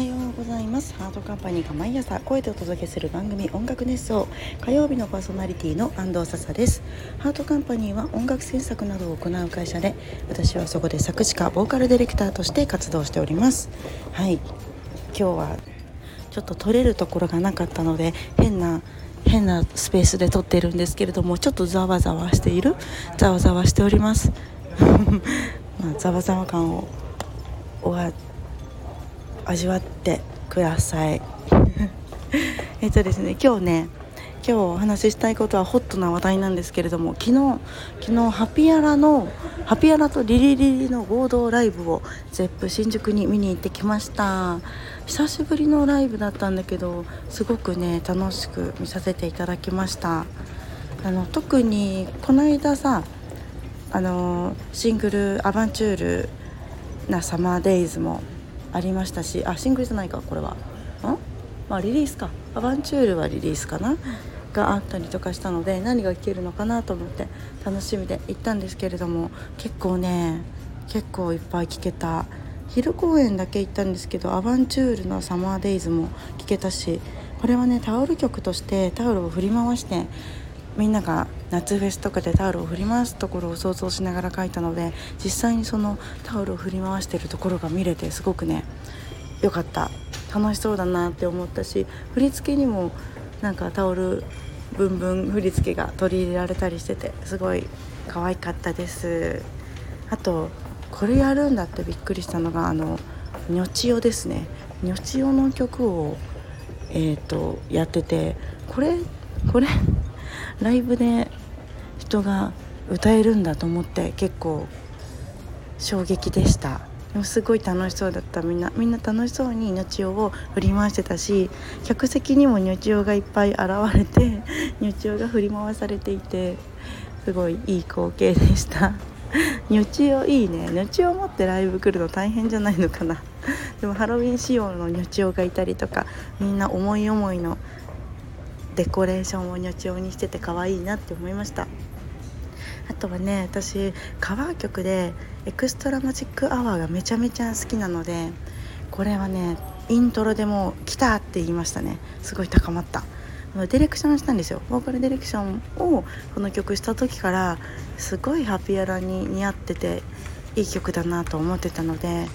はようございます。ハートカンパニーが毎朝声でお届けする番組音楽熱奏火曜日のパーソナリティの安藤笹です。ハートカンパニーは音楽制作などを行う会社で私はそこで作詞家ボーカルディレクターとして活動しております。はい。今日はちょっと撮れるところがなかったので変な変なスペースで撮ってるんですけれどもちょっとざわざわしているざわざわしております。まあ、ざわざわ感を終わ味わってください。えっとですね今日ね今日お話ししたいことはホットな話題なんですけれども昨日昨日ハピアラのハピアラとリリリリの合同ライブをゼップ新宿に見に行ってきました。久しぶりのライブだったんだけどすごくね楽しく見させていただきました。あの特にこの間さあのシングル「アバンチュールなサマーデイズ」もありましたしあシングルじゃないかこれは。ん？まあリリースか。アバンチュールはリリースかな。があったりとかしたので何が聴けるのかなと思って楽しみで行ったんですけれども結構ね結構いっぱい聴けた。昼公演だけ行ったんですけどアバンチュールの「サマーデイズ」も聴けたしこれはねタオル曲としてタオルを振り回してみんなが夏フェスとかでタオルを振り回すところを想像しながら描いたので実際にそのタオルを振り回してるところが見れてすごくね良かった。楽しそうだなって思ったし振り付けにもなんかタオルブンブン振り付けが取り入れられたりしててすごい可愛かったです。あとこれやるんだってびっくりしたのがあのニョチオですね。ニョチオの曲をえっ、ー、とやっててこれこれライブで人が歌えるんだと思って結構衝撃でした。でもすごい楽しそうだった。みんなみんな楽しそうにニョチオを振り回してたし客席にもニョチオがいっぱい現れてニョチオが振り回されていてすごいいい光景でした。ニョチオいいね。ニョチオ持ってライブ来るの大変じゃないのかな。でもハロウィン仕様のニョチオがいたりとかみんな思い思いのデコレーションをニョチオにしてて可愛いなって思いました。あとはね私カバー曲でエクストラマジックアワーがめちゃめちゃ好きなのでこれはねイントロでも来たって言いましたね。すごい高まった。ディレクションしたんですよ。ボーカルディレクションをこの曲した時からすごいハピアラに似合ってていい曲だなと思ってたので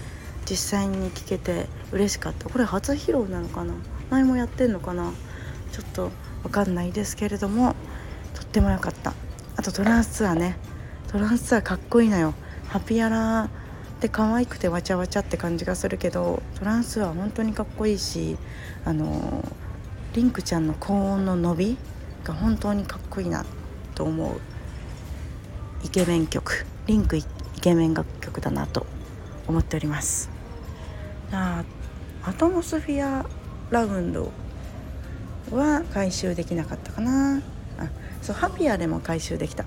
実際に聴けて嬉しかった。これ初披露なのかな？前もやってんのかな？ちょっと分かんないですけれどもとっても良かった。あとトランスツアーね。トランスツアーかっこいいのよ。ハピアラで可愛くてわちゃわちゃって感じがするけどトランスは本当にかっこいいしあのリンクちゃんの高音の伸びが本当にかっこいいなと思う。イケメン曲。リンクイケメン楽曲だなと思っております。あアトモスフィアラウンド。は回収できなかったかな。あそうハピアでも回収できた。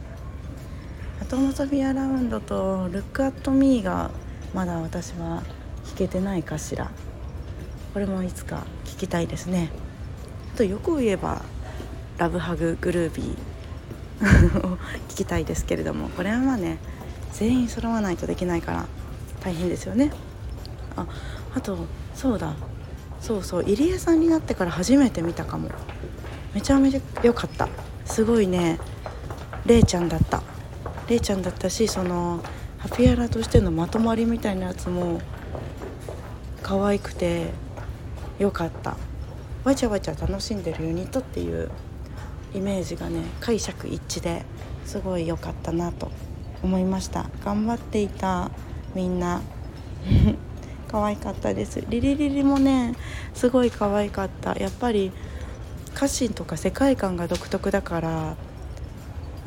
アトモソフィアラウンドとルックアットミーがまだ私は弾けてないかしら。これもいつか聞きたいですね。あとよく言えばラブハググルービー を聞きたいですけれどもこれはまあね全員揃わないとできないから大変ですよね。ああとそうだ。そうそう入江さんになってから初めて見たかも。めちゃめちゃ良かった。すごいねれいちゃんだった。れいちゃんだったしそのハピアラとしてのまとまりみたいなやつも可愛くて良かった。わちゃわちゃ楽しんでるユニットっていうイメージがね解釈一致ですごい良かったなと思いました。頑張っていたみんな。可愛かったです。リリリリもねすごい可愛かった。やっぱり歌詞とか世界観が独特だから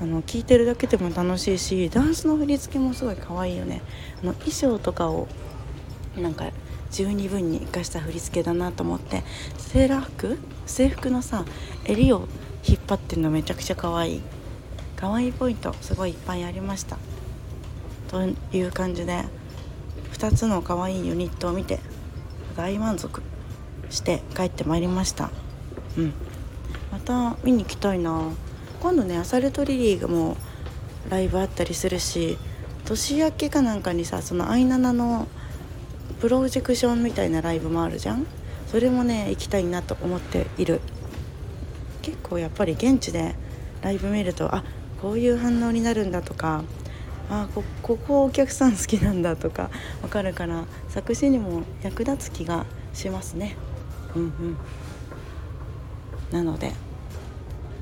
あの聴いてるだけでも楽しいしダンスの振り付けもすごい可愛いよね。あの衣装とかをなんか十二分に生かした振り付けだなと思ってセーラー服？制服のさ襟を引っ張ってるのめちゃくちゃ可愛い。可愛いポイントすごいいっぱいありました。という感じで2つの可愛いユニットを見て大満足して帰ってまいりました。うん。また見に行きたいな。今度ねアサルトリリーもライブあったりするし年明けかなんかにさそのアイナナのプロジェクションみたいなライブもあるじゃん？それもね行きたいなと思っている。結構やっぱり現地でライブ見るとあこういう反応になるんだとかあこここお客さん好きなんだとかわかるから作詞にも役立つ気がしますね。うんうん。なので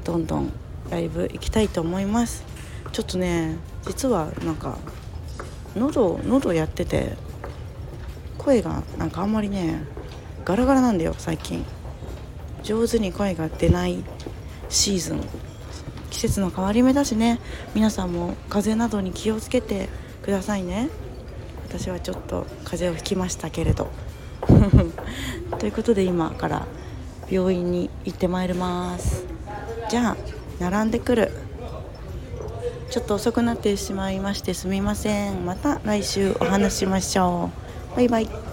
どんどんライブ行きたいと思います。ちょっとね実はなんか喉喉やってて声がなんかあんまりねガラガラなんだよ最近。上手に声が出ないシーズン。季節の変わり目だしね。皆さんも風邪などに気をつけてくださいね。私はちょっと風邪をひきましたけれど。ということで今から病院に行ってまいります。じゃあ並んでくる。ちょっと遅くなってしまいましてすみません。また来週お話ししましょう。バイバイ。